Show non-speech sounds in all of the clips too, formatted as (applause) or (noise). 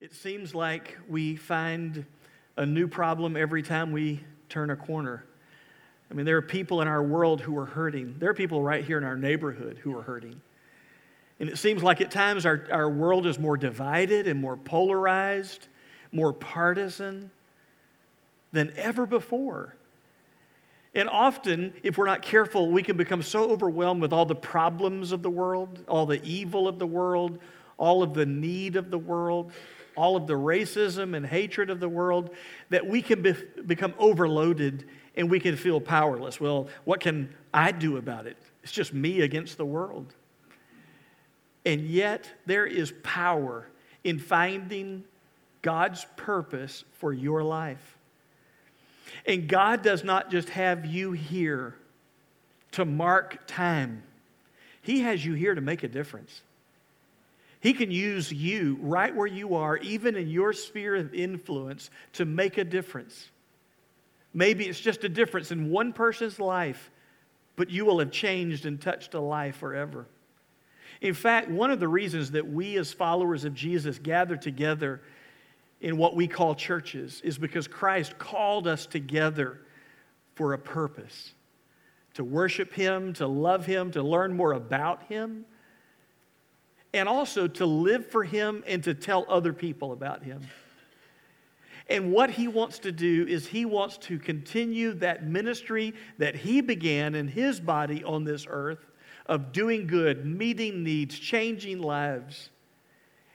It seems like we find a new problem every time we turn a corner. I mean, there are people in our world who are hurting. There are people right here in our neighborhood who are hurting. And it seems like at times our, our world is more divided and more polarized, more partisan than ever before. And often, if we're not careful, we can become so overwhelmed with all the problems of the world, all the evil of the world, all of the need of the world, all of the racism and hatred of the world, that we can be, become overloaded and we can feel powerless. Well, what can I do about it? It's just me against the world. And yet, there is power in finding God's purpose for your life. And God does not just have you here to mark time, He has you here to make a difference. He can use you right where you are, even in your sphere of influence, to make a difference. Maybe it's just a difference in one person's life, but you will have changed and touched a life forever. In fact, one of the reasons that we as followers of Jesus gather together in what we call churches is because Christ called us together for a purpose to worship Him, to love Him, to learn more about Him and also to live for Him and to tell other people about Him. And what He wants to do is He wants to continue that ministry that He began in His body on this earth of doing good, meeting needs, changing lives.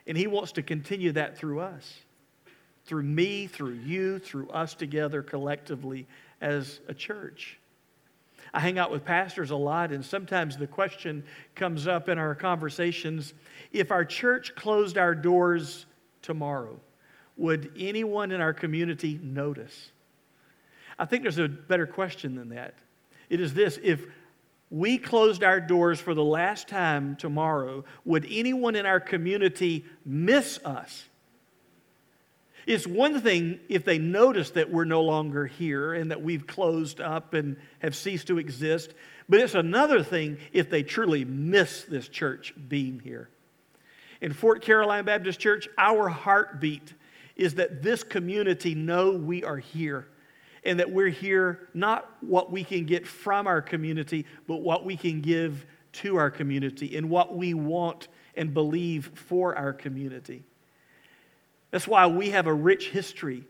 And He wants to continue that through us, through me, through you, through us together collectively as a church. I hang out with pastors a lot, and sometimes the question comes up in our conversations if our church closed our doors tomorrow, would anyone in our community notice? I think there's a better question than that. It is this if we closed our doors for the last time tomorrow, would anyone in our community miss us? It's one thing if they notice that we're no longer here and that we've closed up and have ceased to exist, but it's another thing if they truly miss this church being here. In Fort Caroline Baptist Church, our heartbeat is that this community know we are here and that we're here not what we can get from our community, but what we can give to our community and what we want and believe for our community. That's why we have a rich history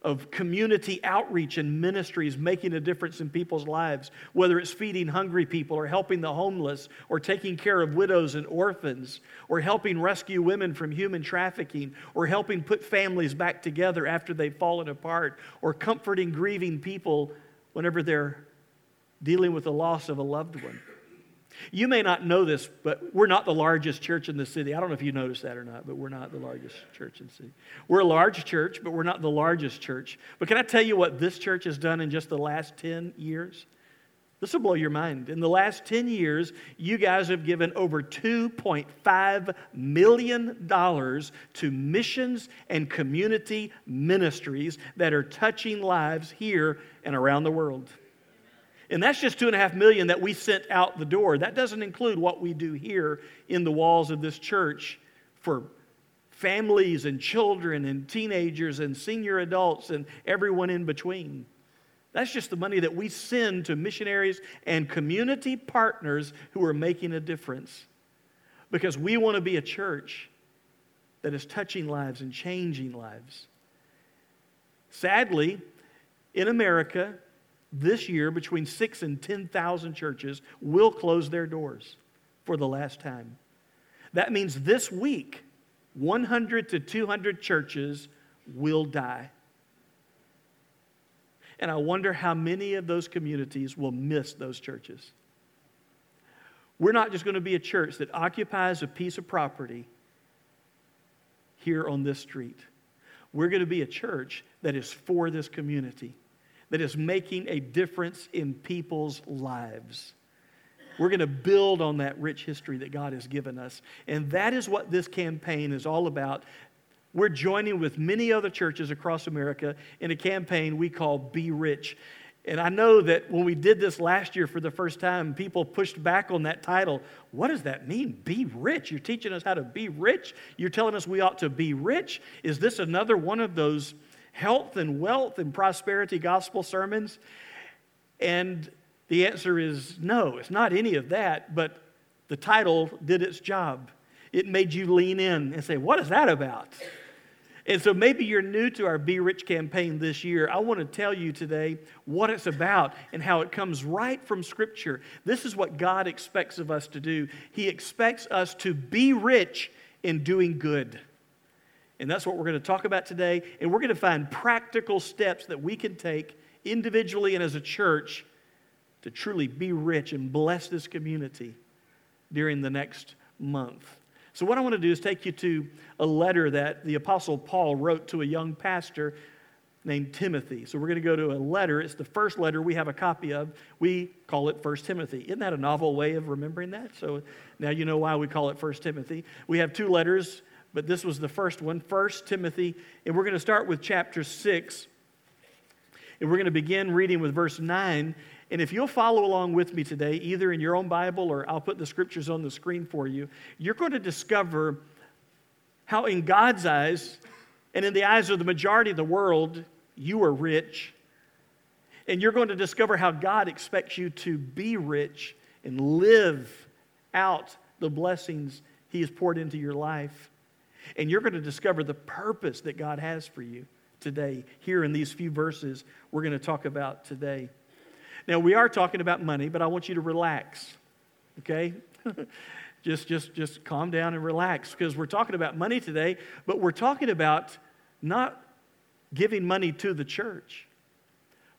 of community outreach and ministries making a difference in people's lives, whether it's feeding hungry people or helping the homeless or taking care of widows and orphans or helping rescue women from human trafficking or helping put families back together after they've fallen apart or comforting grieving people whenever they're dealing with the loss of a loved one. You may not know this, but we're not the largest church in the city. I don't know if you noticed that or not, but we're not the largest church in the city. We're a large church, but we're not the largest church. But can I tell you what this church has done in just the last 10 years? This will blow your mind. In the last 10 years, you guys have given over $2.5 million to missions and community ministries that are touching lives here and around the world. And that's just two and a half million that we sent out the door. That doesn't include what we do here in the walls of this church for families and children and teenagers and senior adults and everyone in between. That's just the money that we send to missionaries and community partners who are making a difference. Because we want to be a church that is touching lives and changing lives. Sadly, in America, this year, between six and 10,000 churches will close their doors for the last time. That means this week, 100 to 200 churches will die. And I wonder how many of those communities will miss those churches. We're not just going to be a church that occupies a piece of property here on this street. We're going to be a church that is for this community that is making a difference in people's lives. We're going to build on that rich history that God has given us. And that is what this campaign is all about. We're joining with many other churches across America in a campaign we call Be Rich. And I know that when we did this last year for the first time, people pushed back on that title. What does that mean? Be rich. You're teaching us how to be rich. You're telling us we ought to be rich. Is this another one of those health and wealth and prosperity gospel sermons? And the answer is no, it's not any of that, but the title did its job. It made you lean in and say, What is that about? And so maybe you're new to our Be Rich campaign this year. I want to tell you today what it's about and how it comes right from Scripture. This is what God expects of us to do. He expects us to be rich in doing good. And that's what we're going to talk about today. And we're going to find practical steps that we can take individually and as a church to truly be rich and bless this community during the next month. So, what I want to do is take you to a letter that the Apostle Paul wrote to a young pastor named Timothy. So, we're going to go to a letter. It's the first letter we have a copy of. We call it First Timothy. Isn't that a novel way of remembering that? So, now you know why we call it First Timothy. We have two letters, but this was the first one, First Timothy. And we're going to start with chapter 6. And we're going to begin reading with verse 9. And if you'll follow along with me today, either in your own Bible or I'll put the scriptures on the screen for you, you're going to discover how, in God's eyes and in the eyes of the majority of the world, you are rich. And you're going to discover how God expects you to be rich and live out the blessings He has poured into your life. And you're going to discover the purpose that God has for you today, here in these few verses we're going to talk about today. Now, we are talking about money, but I want you to relax, okay? (laughs) just, just, just calm down and relax because we're talking about money today, but we're talking about not giving money to the church,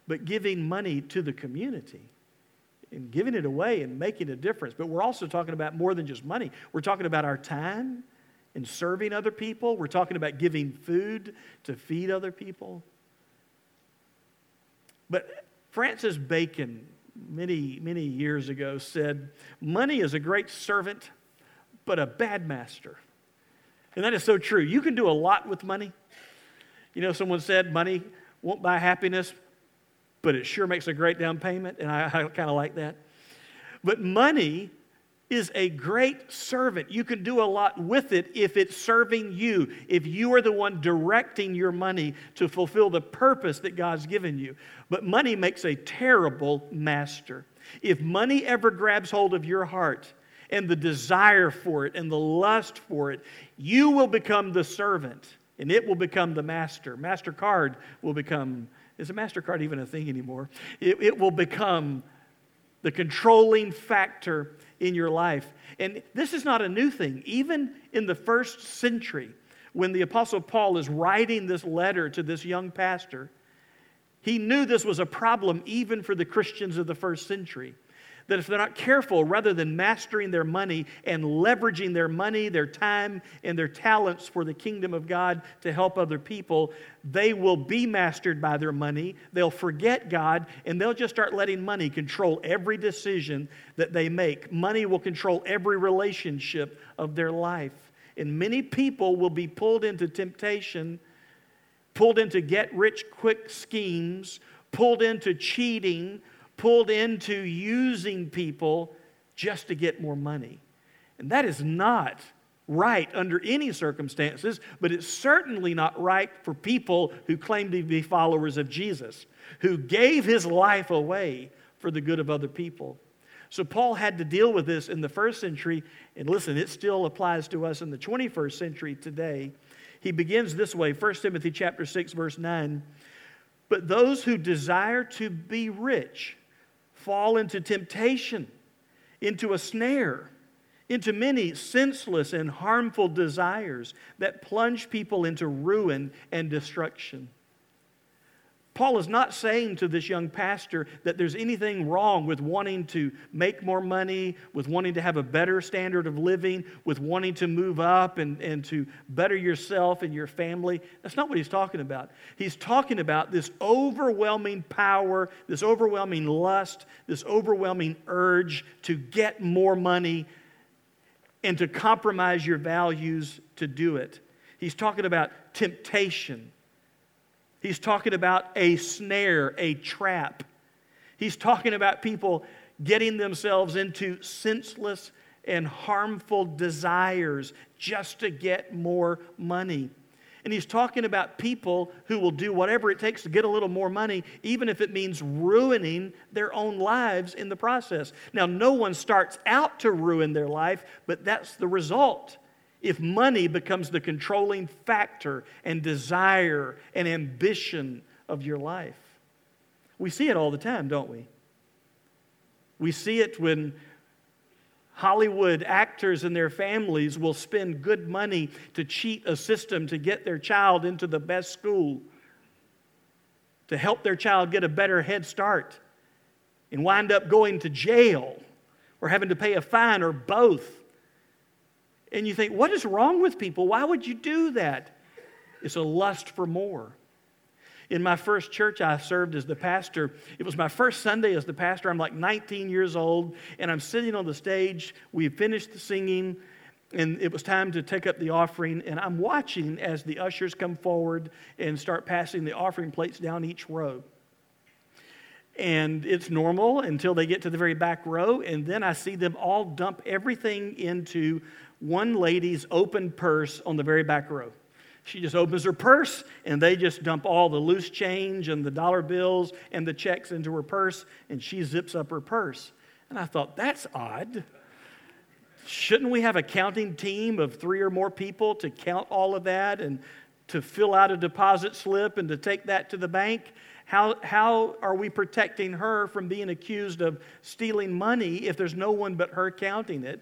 but giving money to the community and giving it away and making a difference. But we're also talking about more than just money. We're talking about our time and serving other people. We're talking about giving food to feed other people. But Francis Bacon, many, many years ago, said, Money is a great servant, but a bad master. And that is so true. You can do a lot with money. You know, someone said money won't buy happiness, but it sure makes a great down payment, and I, (laughs) I kind of like that. But money is a great servant. You can do a lot with it if it's serving you, if you are the one directing your money to fulfill the purpose that God's given you. But money makes a terrible master. If money ever grabs hold of your heart and the desire for it and the lust for it, you will become the servant and it will become the master. MasterCard will become, is a MasterCard even a thing anymore? It, it will become the controlling factor in your life. And this is not a new thing. Even in the first century, when the Apostle Paul is writing this letter to this young pastor, he knew this was a problem even for the Christians of the first century that if they're not careful, rather than mastering their money and leveraging their money, their time, and their talents for the kingdom of God to help other people, they will be mastered by their money. They'll forget God, and they'll just start letting money control every decision that they make. Money will control every relationship of their life. And many people will be pulled into temptation, pulled into get rich quick schemes, pulled into cheating pulled into using people just to get more money. And that is not right under any circumstances, but it's certainly not right for people who claim to be followers of Jesus, who gave his life away for the good of other people. So Paul had to deal with this in the first century, and listen, it still applies to us in the 21st century today. He begins this way, 1 Timothy chapter 6 verse 9, but those who desire to be rich fall into temptation, into a snare, into many senseless and harmful desires that plunge people into ruin and destruction. Paul is not saying to this young pastor that there's anything wrong with wanting to make more money, with wanting to have a better standard of living, with wanting to move up and, and to better yourself and your family. That's not what he's talking about. He's talking about this overwhelming power, this overwhelming lust, this overwhelming urge to get more money and to compromise your values to do it. He's talking about temptation He's talking about a snare, a trap. He's talking about people getting themselves into senseless and harmful desires just to get more money. And he's talking about people who will do whatever it takes to get a little more money, even if it means ruining their own lives in the process. Now, no one starts out to ruin their life, but that's the result. If money becomes the controlling factor and desire and ambition of your life, we see it all the time, don't we? We see it when Hollywood actors and their families will spend good money to cheat a system to get their child into the best school, to help their child get a better head start, and wind up going to jail or having to pay a fine or both. And you think, what is wrong with people? Why would you do that? It's a lust for more. In my first church, I served as the pastor. It was my first Sunday as the pastor. I'm like 19 years old, and I'm sitting on the stage. We finished the singing, and it was time to take up the offering. And I'm watching as the ushers come forward and start passing the offering plates down each row. And it's normal until they get to the very back row, and then I see them all dump everything into one lady's open purse on the very back row. She just opens her purse and they just dump all the loose change and the dollar bills and the checks into her purse and she zips up her purse. And I thought, that's odd. Shouldn't we have a counting team of three or more people to count all of that and to fill out a deposit slip and to take that to the bank? How, how are we protecting her from being accused of stealing money if there's no one but her counting it?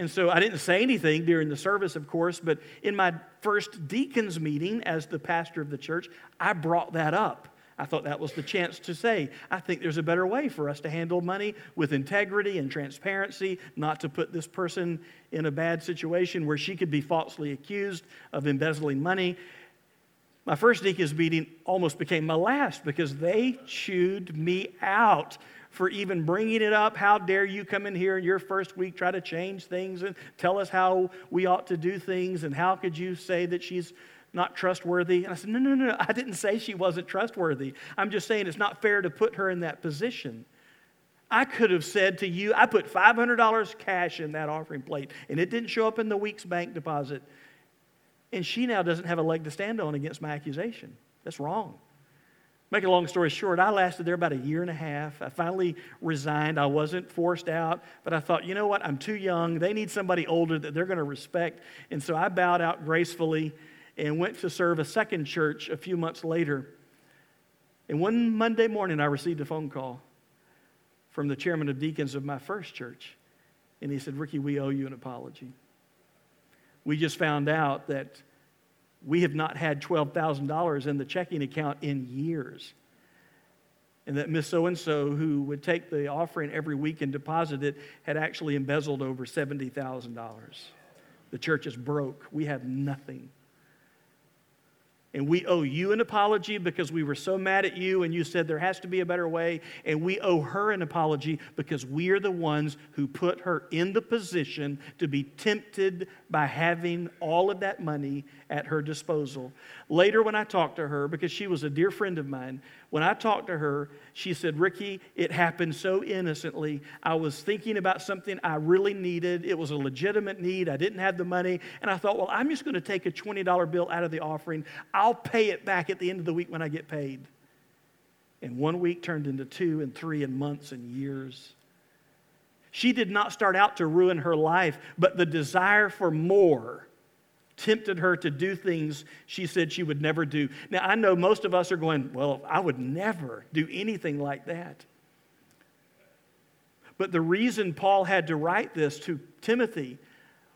And so I didn't say anything during the service, of course, but in my first deacons meeting as the pastor of the church, I brought that up. I thought that was the chance to say, I think there's a better way for us to handle money with integrity and transparency, not to put this person in a bad situation where she could be falsely accused of embezzling money. My first deacons meeting almost became my last because they chewed me out for even bringing it up. How dare you come in here in your first week, try to change things and tell us how we ought to do things? And how could you say that she's not trustworthy? And I said, No, no, no, I didn't say she wasn't trustworthy. I'm just saying it's not fair to put her in that position. I could have said to you, I put $500 cash in that offering plate, and it didn't show up in the week's bank deposit. And she now doesn't have a leg to stand on against my accusation. That's wrong. Make a long story short, I lasted there about a year and a half. I finally resigned. I wasn't forced out, but I thought, you know what? I'm too young. They need somebody older that they're going to respect. And so I bowed out gracefully and went to serve a second church a few months later. And one Monday morning, I received a phone call from the chairman of deacons of my first church. And he said, Ricky, we owe you an apology. We just found out that we have not had $12,000 in the checking account in years. And that Miss So and so, who would take the offering every week and deposit it, had actually embezzled over $70,000. The church is broke. We have nothing. And we owe you an apology because we were so mad at you and you said there has to be a better way. And we owe her an apology because we are the ones who put her in the position to be tempted by having all of that money at her disposal. Later, when I talked to her, because she was a dear friend of mine, when I talked to her, she said, Ricky, it happened so innocently. I was thinking about something I really needed. It was a legitimate need. I didn't have the money. And I thought, well, I'm just going to take a $20 bill out of the offering. I'll pay it back at the end of the week when I get paid. And one week turned into two and three and months and years. She did not start out to ruin her life, but the desire for more tempted her to do things she said she would never do. Now, I know most of us are going, Well, I would never do anything like that. But the reason Paul had to write this to Timothy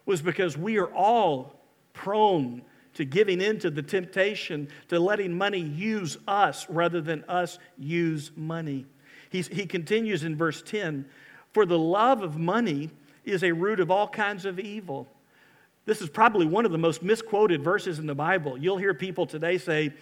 was because we are all prone to giving in to the temptation to letting money use us rather than us use money. He's, he continues in verse 10 For the love of money is a root of all kinds of evil. This is probably one of the most misquoted verses in the Bible. You'll hear people today say,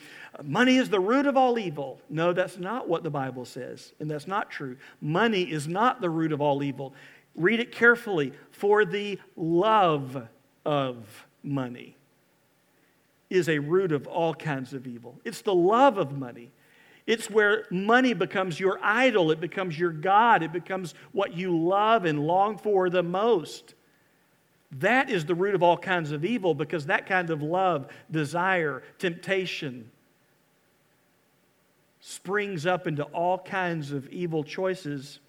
Money is the root of all evil. No, that's not what the Bible says, and that's not true. Money is not the root of all evil. Read it carefully. For the love of money is a root of all kinds of evil. It's the love of money. It's where money becomes your idol, it becomes your God, it becomes what you love and long for the most. That is the root of all kinds of evil because that kind of love, desire, temptation springs up into all kinds of evil choices.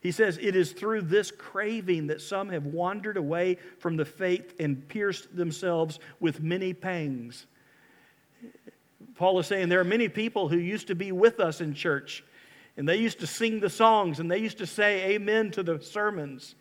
He says, It is through this craving that some have wandered away from the faith and pierced themselves with many pangs. Paul is saying there are many people who used to be with us in church, and they used to sing the songs, and they used to say amen to the sermons.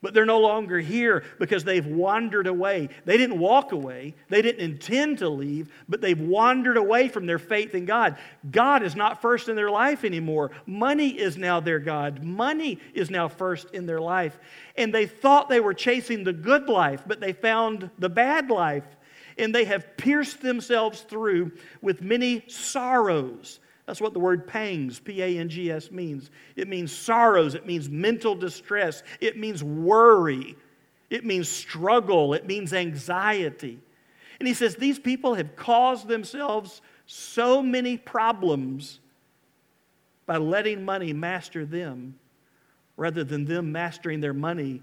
But they're no longer here because they've wandered away. They didn't walk away, they didn't intend to leave, but they've wandered away from their faith in God. God is not first in their life anymore. Money is now their God. Money is now first in their life. And they thought they were chasing the good life, but they found the bad life. And they have pierced themselves through with many sorrows that's what the word pangs, P A N G S, means. It means sorrows, it means mental distress, it means worry, it means struggle, it means anxiety. And he says these people have caused themselves so many problems by letting money master them rather than them mastering their money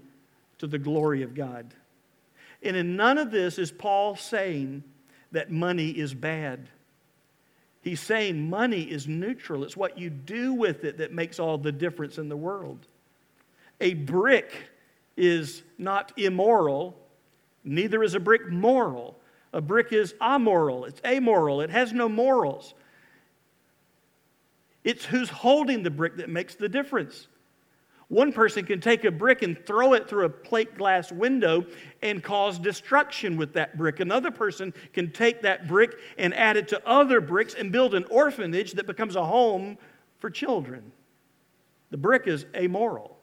to the glory of God. And in none of this is Paul saying that money is bad. He's saying money is neutral. It's what you do with it that makes all the difference in the world. A brick is not immoral, neither is a brick moral. A brick is amoral, it's amoral, it has no morals. It's who's holding the brick that makes the difference. One person can take a brick and throw it through a plate glass window and cause destruction with that brick. Another person can take that brick and add it to other bricks and build an orphanage that becomes a home for children. The brick is amoral.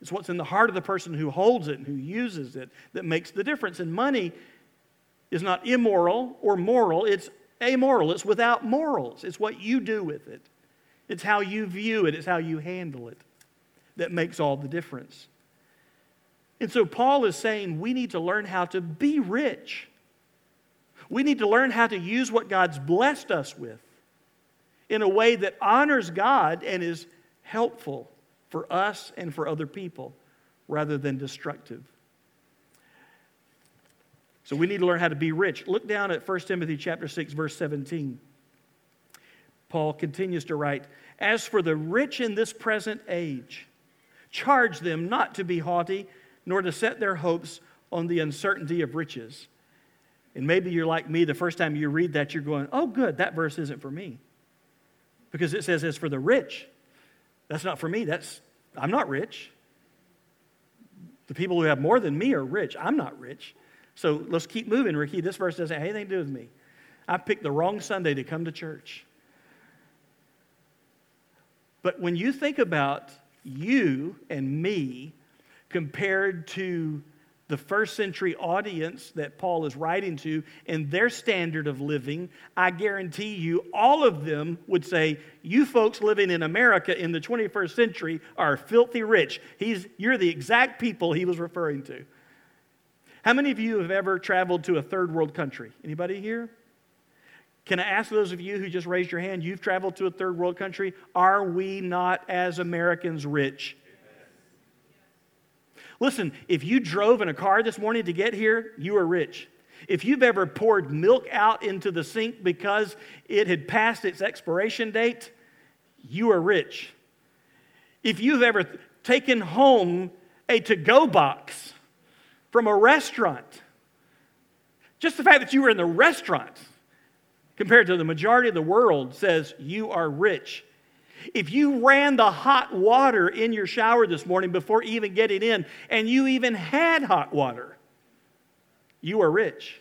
It's what's in the heart of the person who holds it and who uses it that makes the difference. And money is not immoral or moral, it's amoral. It's without morals. It's what you do with it, it's how you view it, it's how you handle it that makes all the difference. And so Paul is saying we need to learn how to be rich. We need to learn how to use what God's blessed us with in a way that honors God and is helpful for us and for other people rather than destructive. So we need to learn how to be rich. Look down at 1 Timothy chapter 6 verse 17. Paul continues to write, "As for the rich in this present age, Charge them not to be haughty, nor to set their hopes on the uncertainty of riches. And maybe you're like me, the first time you read that, you're going, oh, good, that verse isn't for me. Because it says, as for the rich, that's not for me. That's, I'm not rich. The people who have more than me are rich. I'm not rich. So let's keep moving, Ricky. This verse doesn't have anything to do with me. I picked the wrong Sunday to come to church. But when you think about you and me compared to the first century audience that Paul is writing to and their standard of living, I guarantee you all of them would say, You folks living in America in the 21st century are filthy rich. He's, you're the exact people he was referring to. How many of you have ever traveled to a third world country? Anybody here? Can I ask those of you who just raised your hand, you've traveled to a third world country, are we not as Americans rich? Listen, if you drove in a car this morning to get here, you are rich. If you've ever poured milk out into the sink because it had passed its expiration date, you are rich. If you've ever taken home a to go box from a restaurant, just the fact that you were in the restaurant compared to the majority of the world says you are rich. If you ran the hot water in your shower this morning before even getting in, and you even had hot water, you are rich.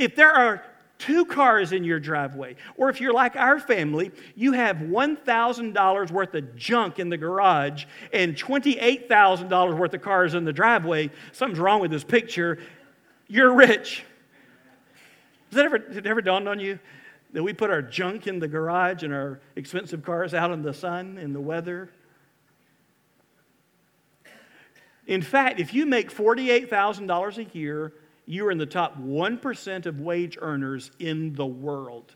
If there are two cars in your driveway, or if you're like our family, you have $1,000 worth of junk in the garage and $28,000 worth of cars in the driveway, something's wrong with this picture, you're rich. Has that ever, it ever dawned on you that we put our junk in the garage and our expensive cars out in the sun in the weather? In fact, if you make $48,000 a year, you are in the top 1% of wage earners in the world.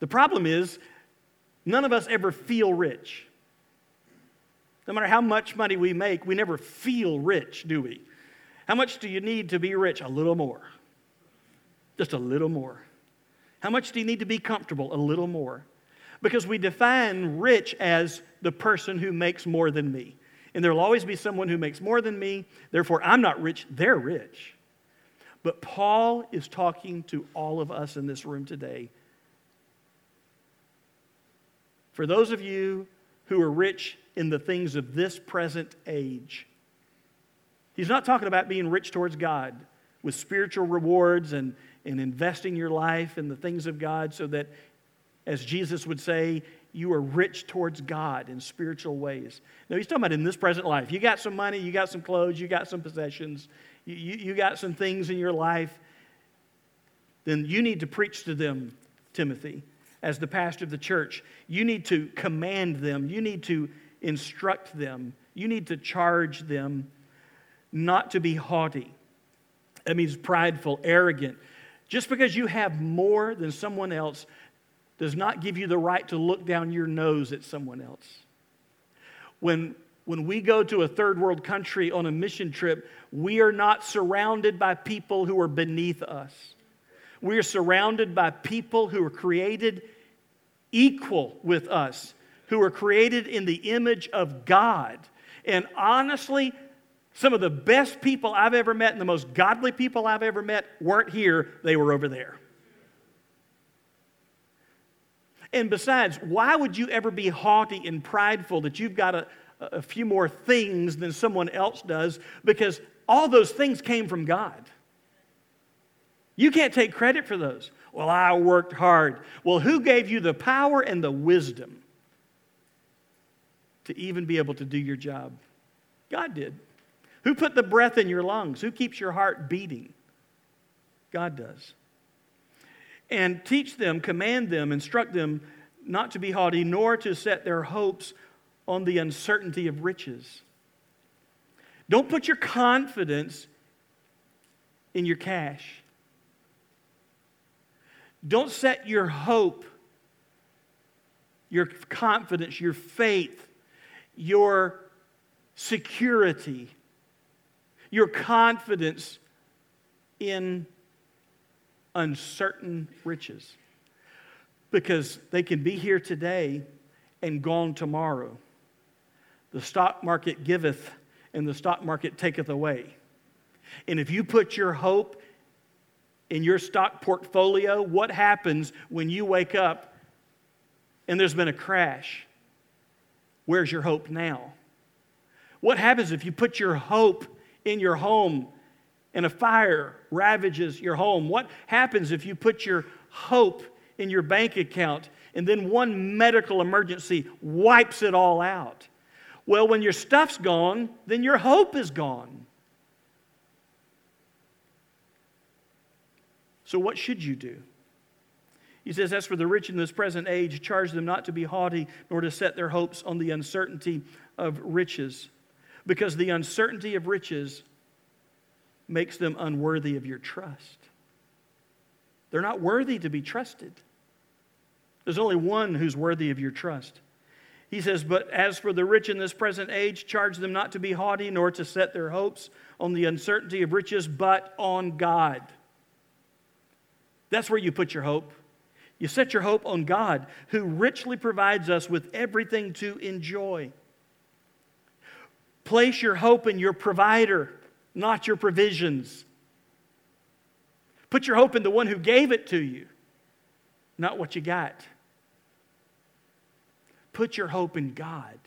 The problem is, none of us ever feel rich. No matter how much money we make, we never feel rich, do we? How much do you need to be rich? A little more. Just a little more. How much do you need to be comfortable? A little more. Because we define rich as the person who makes more than me. And there will always be someone who makes more than me. Therefore, I'm not rich, they're rich. But Paul is talking to all of us in this room today. For those of you who are rich in the things of this present age, he's not talking about being rich towards God with spiritual rewards and, and investing your life in the things of God so that, as Jesus would say, you are rich towards God in spiritual ways. Now, he's talking about in this present life. You got some money, you got some clothes, you got some possessions, you, you, you got some things in your life. Then you need to preach to them, Timothy, as the pastor of the church. You need to command them, you need to instruct them, you need to charge them not to be haughty. That means prideful, arrogant. Just because you have more than someone else does not give you the right to look down your nose at someone else. When, when we go to a third world country on a mission trip, we are not surrounded by people who are beneath us. We are surrounded by people who are created equal with us, who are created in the image of God. And honestly, some of the best people I've ever met and the most godly people I've ever met weren't here, they were over there. And besides, why would you ever be haughty and prideful that you've got a, a few more things than someone else does? Because all those things came from God. You can't take credit for those. Well, I worked hard. Well, who gave you the power and the wisdom to even be able to do your job? God did. Who put the breath in your lungs? Who keeps your heart beating? God does and teach them, command them, instruct them not to be haughty, nor to set their hopes on the uncertainty of riches. Don't put your confidence in your cash. Don't set your hope, your confidence, your faith, your security, your confidence in uncertain riches because they can be here today and gone tomorrow. The stock market giveth and the stock market taketh away. And if you put your hope in your stock portfolio, what happens when you wake up and there's been a crash? Where's your hope now? What happens if you put your hope in your home and a fire ravages your home? What happens if you put your hope in your bank account and then one medical emergency wipes it all out? Well, when your stuff's gone, then your hope is gone. So, what should you do? He says, As for the rich in this present age, charge them not to be haughty, nor to set their hopes on the uncertainty of riches, because the uncertainty of riches makes them unworthy of your trust. They're not worthy to be trusted. There's only one who's worthy of your trust. He says, But as for the rich in this present age, charge them not to be haughty, nor to set their hopes on the uncertainty of riches, but on God. That's where you put your hope. You set your hope on God, who richly provides us with everything to enjoy. Place your hope in your provider not your provisions. Put your hope in the one who gave it to you, not what you got. Put your hope in God.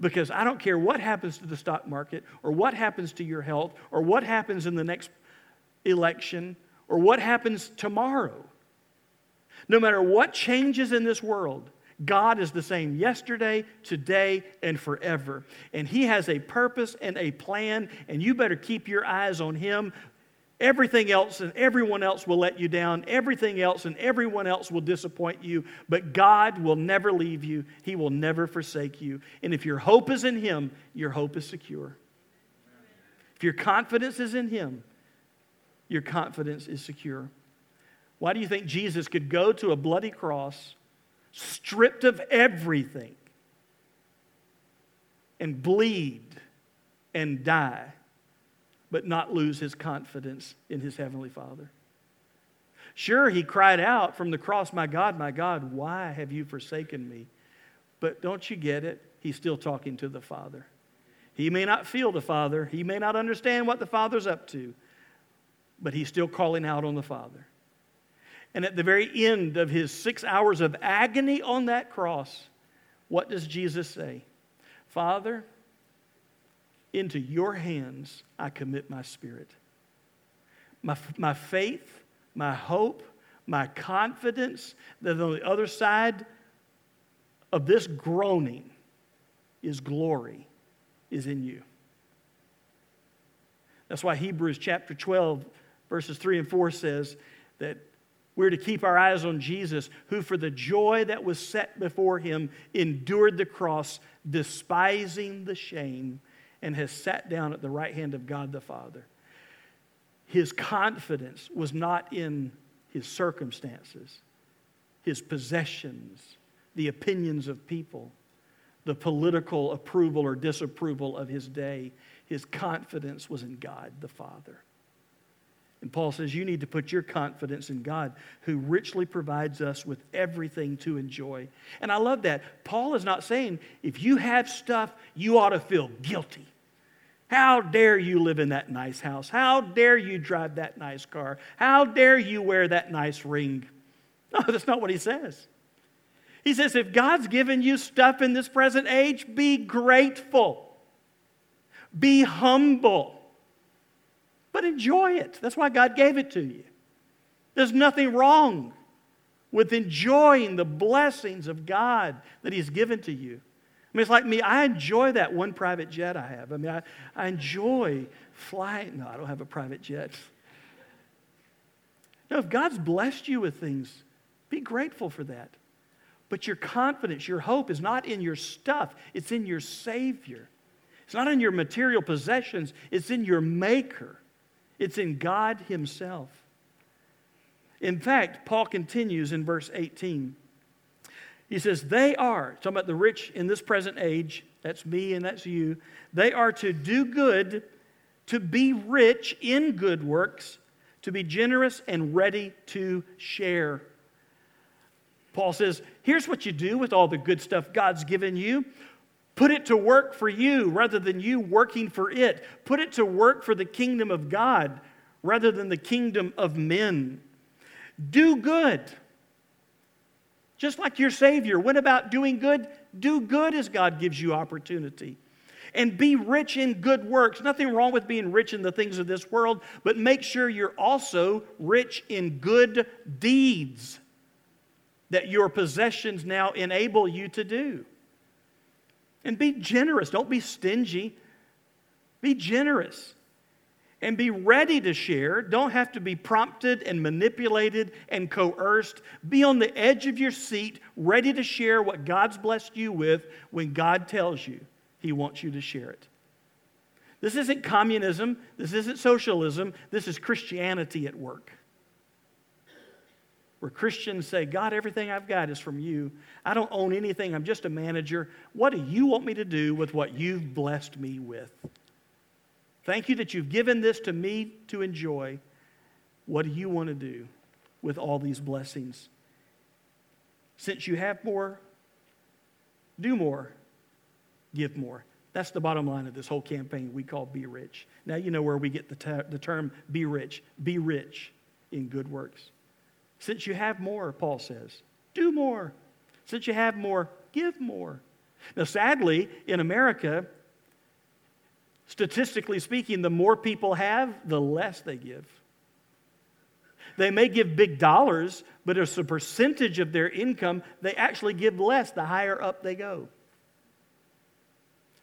Because I don't care what happens to the stock market, or what happens to your health, or what happens in the next election, or what happens tomorrow. No matter what changes in this world, God is the same yesterday, today, and forever. And He has a purpose and a plan, and you better keep your eyes on Him. Everything else and everyone else will let you down. Everything else and everyone else will disappoint you. But God will never leave you, He will never forsake you. And if your hope is in Him, your hope is secure. If your confidence is in Him, your confidence is secure. Why do you think Jesus could go to a bloody cross? Stripped of everything, and bleed and die, but not lose his confidence in his Heavenly Father. Sure, he cried out from the cross, My God, my God, why have you forsaken me? But don't you get it? He's still talking to the Father. He may not feel the Father, he may not understand what the Father's up to, but he's still calling out on the Father. And at the very end of his six hours of agony on that cross, what does Jesus say? Father, into your hands I commit my spirit. My, my faith, my hope, my confidence that on the other side of this groaning is glory, is in you. That's why Hebrews chapter 12, verses 3 and 4 says that we're to keep our eyes on Jesus, who for the joy that was set before him endured the cross, despising the shame, and has sat down at the right hand of God the Father. His confidence was not in his circumstances, his possessions, the opinions of people, the political approval or disapproval of his day. His confidence was in God the Father. And Paul says, You need to put your confidence in God, who richly provides us with everything to enjoy. And I love that. Paul is not saying, if you have stuff, you ought to feel guilty. How dare you live in that nice house? How dare you drive that nice car? How dare you wear that nice ring? (laughs) No, that's not what he says. He says, if God's given you stuff in this present age, be grateful, be humble, but enjoy it. That's why God gave it to you. There's nothing wrong with enjoying the blessings of God that He's given to you. I mean, it's like me, I enjoy that one private jet I have. I mean, I, I enjoy flying. No, I don't have a private jet. (laughs) No, if God's blessed you with things, be grateful for that. But your confidence, your hope is not in your stuff, it's in your Savior. It's not in your material possessions, it's in your Maker. It's in God Himself. In fact, Paul continues in verse 18. He says, They are, talking about the rich in this present age, that's me and that's you, they are to do good, to be rich in good works, to be generous and ready to share Paul says, here's what you do with all the good stuff God's given you. Put it to work for you rather than you working for it. Put it to work for the kingdom of God rather than the kingdom of men. Do good. Just like your Savior went about doing good, do good as God gives you opportunity. And be rich in good works. Nothing wrong with being rich in the things of this world, but make sure you're also rich in good deeds that your possessions now enable you to do. And be generous. Don't be stingy. Be generous. And be ready to share. Don't have to be prompted and manipulated and coerced. Be on the edge of your seat, ready to share what God's blessed you with when God tells you He wants you to share it. This isn't communism. This isn't socialism. This is Christianity at work where Christians say, God, everything I've got is from you. I don't own anything. I'm just a manager. What do you want me to do with what you've blessed me with? Thank you that you've given this to me to enjoy. What do you want to do with all these blessings? Since you have more, do more, give more. That's the bottom line of this whole campaign we call Be Rich. Now you know where we get the, the term be rich. Be rich in good works. Since you have more, Paul says, do more. Since you have more, give more. Now, sadly, in America, statistically speaking, the more people have, the less they give. They may give big dollars, but as a percentage of their income, they actually give less the higher up they go.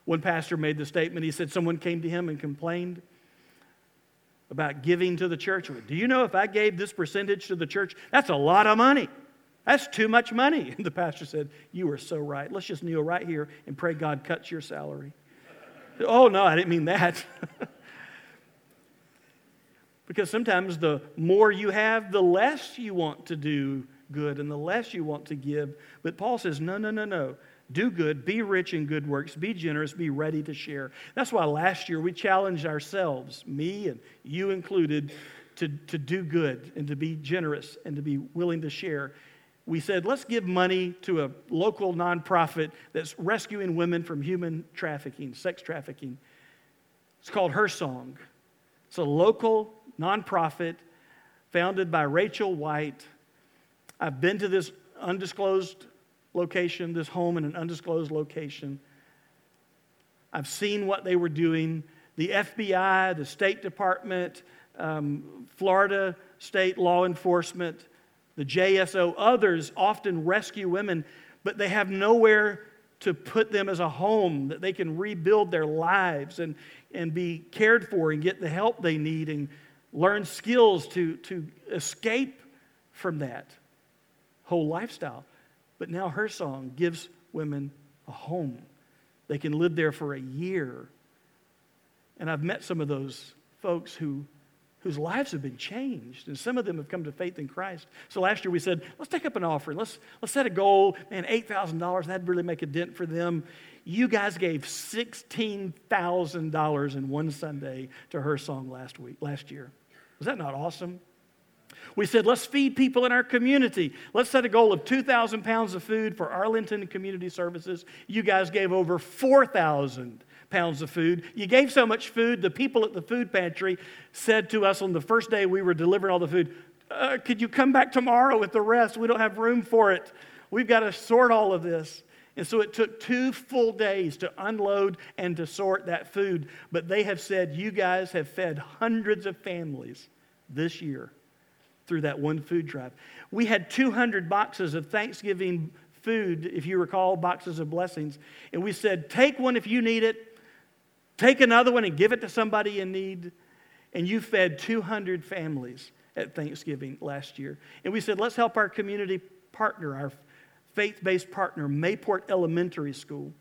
One pastor made the statement he said someone came to him and complained about giving to the church. Do you know if I gave this percentage to the church, that's a lot of money. That's too much money. And (laughs) the pastor said, You are so right. Let's just kneel right here and pray God cuts your salary. oh, no, I didn't mean that. (laughs) because sometimes the more you have, the less you want to do good and the less you want to give. But Paul says, no, no, no, no. Do good, be rich in good works, be generous, be ready to share. That's why last year we challenged ourselves, me and you included, to, to do good and to be generous and to be willing to share. We said, let's give money to a local nonprofit that's rescuing women from human trafficking, sex trafficking. It's called Her Song. It's a local nonprofit founded by Rachel White. I've been to this undisclosed location, this home in an undisclosed location. I've seen what they were doing. The FBI, the State Department, um, Florida State Law Enforcement, the JSO, others often rescue women, but they have nowhere to put them as a home that they can rebuild their lives and, and be cared for and get the help they need and learn skills to, to escape from that whole lifestyle. But now her song gives women a home. They can live there for a year. And I've met some of those folks who, whose lives have been changed, and some of them have come to faith in Christ. So last year we said, let's take up an offering. Let's, let's set a goal. Man, $8,000, that'd really make a dent for them. You guys gave $16,000 in one Sunday to her song last week, last year. Was that not awesome? We said, let's feed people in our community. Let's set a goal of 2,000 pounds of food for Arlington Community Services. You guys gave over 4,000 pounds of food. You gave so much food, the people at the food pantry said to us on the first day we were delivering all the food, uh, Could you come back tomorrow with the rest? We don't have room for it. We've got to sort all of this. And so it took two full days to unload and to sort that food. But they have said, You guys have fed hundreds of families this year through that one food drive. We had 200 boxes of Thanksgiving food, if you recall, boxes of blessings. And we said, take one if you need it, take another one and give it to somebody in need. And you fed 200 families at Thanksgiving last year. And we said, let's help our community partner, our faith based partner, Mayport Elementary School.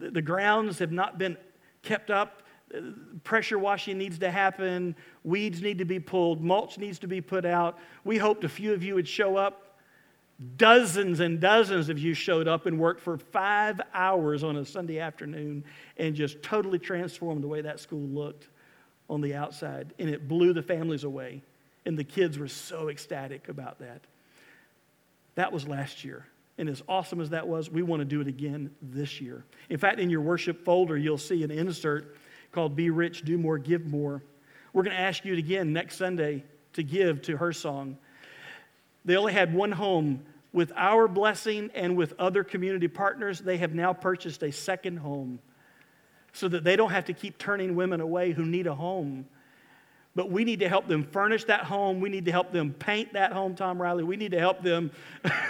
The grounds have not been kept up pressure washing needs to happen, weeds need to be pulled, mulch needs to be put out. We hoped a few of you would show up. Dozens and dozens of you showed up and worked for five hours on a Sunday afternoon and just totally transformed the way that school looked on the outside. And it blew the families away. And the kids were so ecstatic about that. That was last year. And as awesome as that was, we want to do it again this year. In fact, in your worship folder, you'll see an insert called Be Rich, Do More, Give More. We're going to ask you again next Sunday to give to her song. They only had one home. With our blessing and with other community partners, they have now purchased a second home so that they don't have to keep turning women away who need a home. But we need to help them furnish that home. We need to help them paint that home, Tom Riley. We need to help them.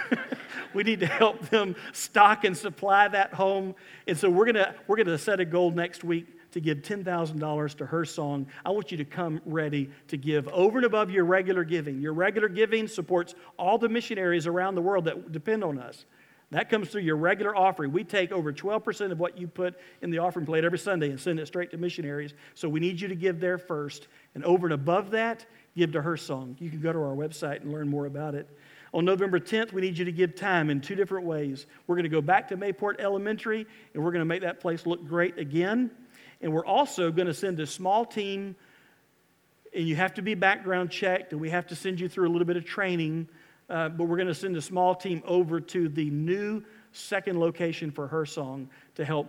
(laughs) we need to help them stock and supply that home. And so we're gonna we're gonna set a goal next week to give $10,000 to her song, I want you to come ready to give over and above your regular giving. Your regular giving supports all the missionaries around the world that depend on us. That comes through your regular offering. We take over 12% of what you put in the offering plate every Sunday and send it straight to missionaries. So we need you to give there first. And over and above that, give to her song. You can go to our website and learn more about it. On November 10th, we need you to give time in two different ways. We're going to go back to Mayport Elementary, and we're going to make that place look great again. And we're also going to send a small team, and you have to be background checked, and we have to send you through a little bit of training. Uh, but we're going to send a small team over to the new second location for her song to help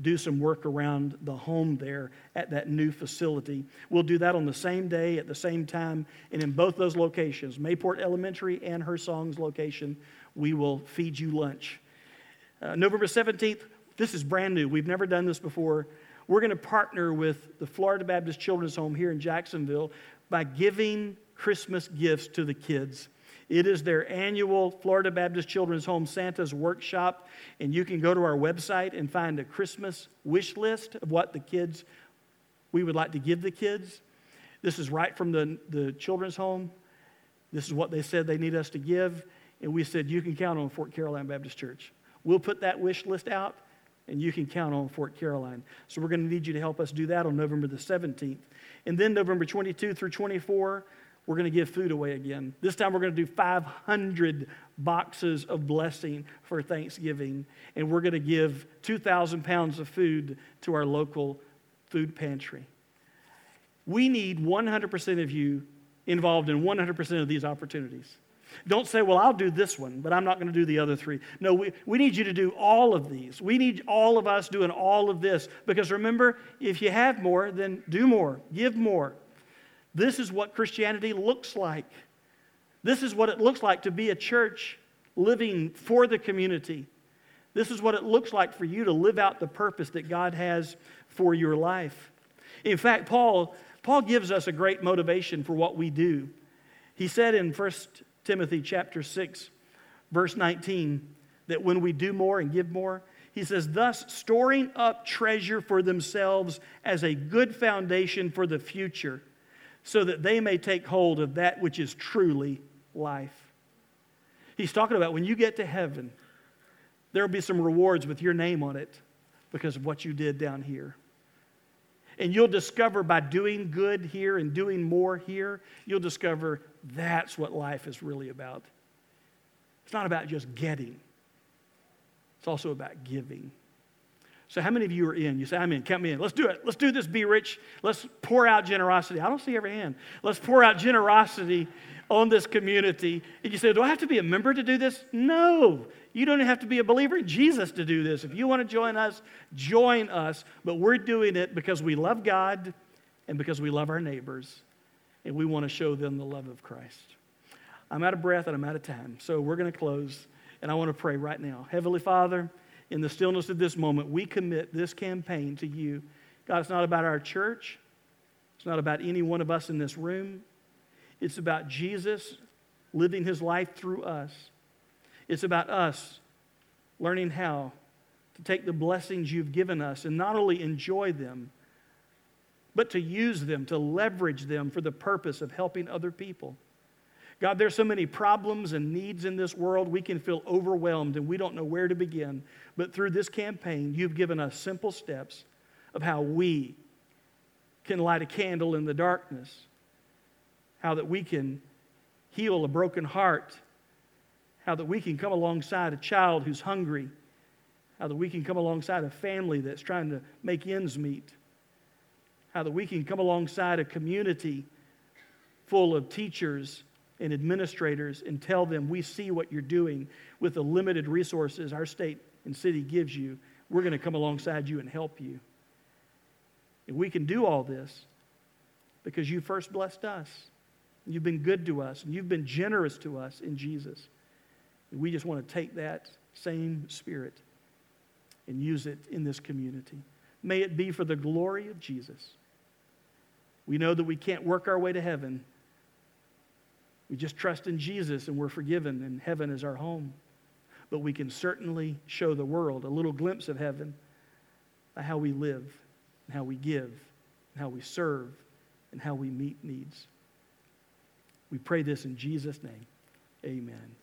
do some work around the home there at that new facility. We'll do that on the same day at the same time, and in both those locations, Mayport Elementary and her song's location, we will feed you lunch. Uh, November 17th, this is brand new. We've never done this before. We're going to partner with the Florida Baptist Children's Home here in Jacksonville by giving Christmas gifts to the kids. It is their annual Florida Baptist Children's Home Santa's workshop, and you can go to our website and find a Christmas wish list of what the kids we would like to give the kids. This is right from the, the children's home. This is what they said they need us to give. And we said, You can count on Fort Caroline Baptist Church. We'll put that wish list out and you can count on Fort Caroline. So we're going to need you to help us do that on November the 17th. And then November 22 through 24, we're going to give food away again. This time we're going to do 500 boxes of blessing for Thanksgiving, and we're going to give 2,000 pounds of food to our local food pantry. We need 100% of you involved in 100% of these opportunities. Don't say, well, I'll do this one, but I'm not going to do the other three. No, we, we need you to do all of these. We need all of us doing all of this because remember, if you have more, then do more, give more. This is what Christianity looks like. This is what it looks like to be a church living for the community. This is what it looks like for you to live out the purpose that God has for your life. In fact, Paul, Paul gives us a great motivation for what we do. He said in 1 Timothy chapter 6, verse 19, that when we do more and give more, he says, thus storing up treasure for themselves as a good foundation for the future, so that they may take hold of that which is truly life. He's talking about when you get to heaven, there will be some rewards with your name on it because of what you did down here. And you'll discover by doing good here and doing more here, you'll discover that's what life is really about. It's not about just getting, it's also about giving. So, how many of you are in? You say, I'm in, count me in. Let's do it. Let's do this, be rich. Let's pour out generosity. I don't see every hand. Let's pour out generosity on this community. And you say, Do I have to be a member to do this? No. You don't have to be a believer in Jesus to do this. If you want to join us, join us. But we're doing it because we love God and because we love our neighbors and we want to show them the love of Christ. I'm out of breath and I'm out of time. So we're going to close and I want to pray right now. Heavenly Father, in the stillness of this moment, we commit this campaign to you. God, it's not about our church. It's not about any one of us in this room. It's about Jesus living his life through us. It's about us learning how to take the blessings you've given us and not only enjoy them, but to use them, to leverage them for the purpose of helping other people. God, there's so many problems and needs in this world, we can feel overwhelmed and we don't know where to begin. But through this campaign, you've given us simple steps of how we can light a candle in the darkness, how that we can heal a broken heart how that we can come alongside a child who's hungry, how that we can come alongside a family that's trying to make ends meet, how that we can come alongside a community full of teachers and administrators and tell them we see what you're doing with the limited resources our state and city gives you. We're going to come alongside you and help you. And we can do all this because you first blessed us. You've been good to us, and you've been generous to us in Jesus. We just want to take that same spirit and use it in this community. May it be for the glory of Jesus. We know that we can't work our way to heaven. We just trust in Jesus and we're forgiven, and heaven is our home. But we can certainly show the world a little glimpse of heaven by how we live, and how we give, and how we serve, and how we meet needs. We pray this in Jesus' name. Amen.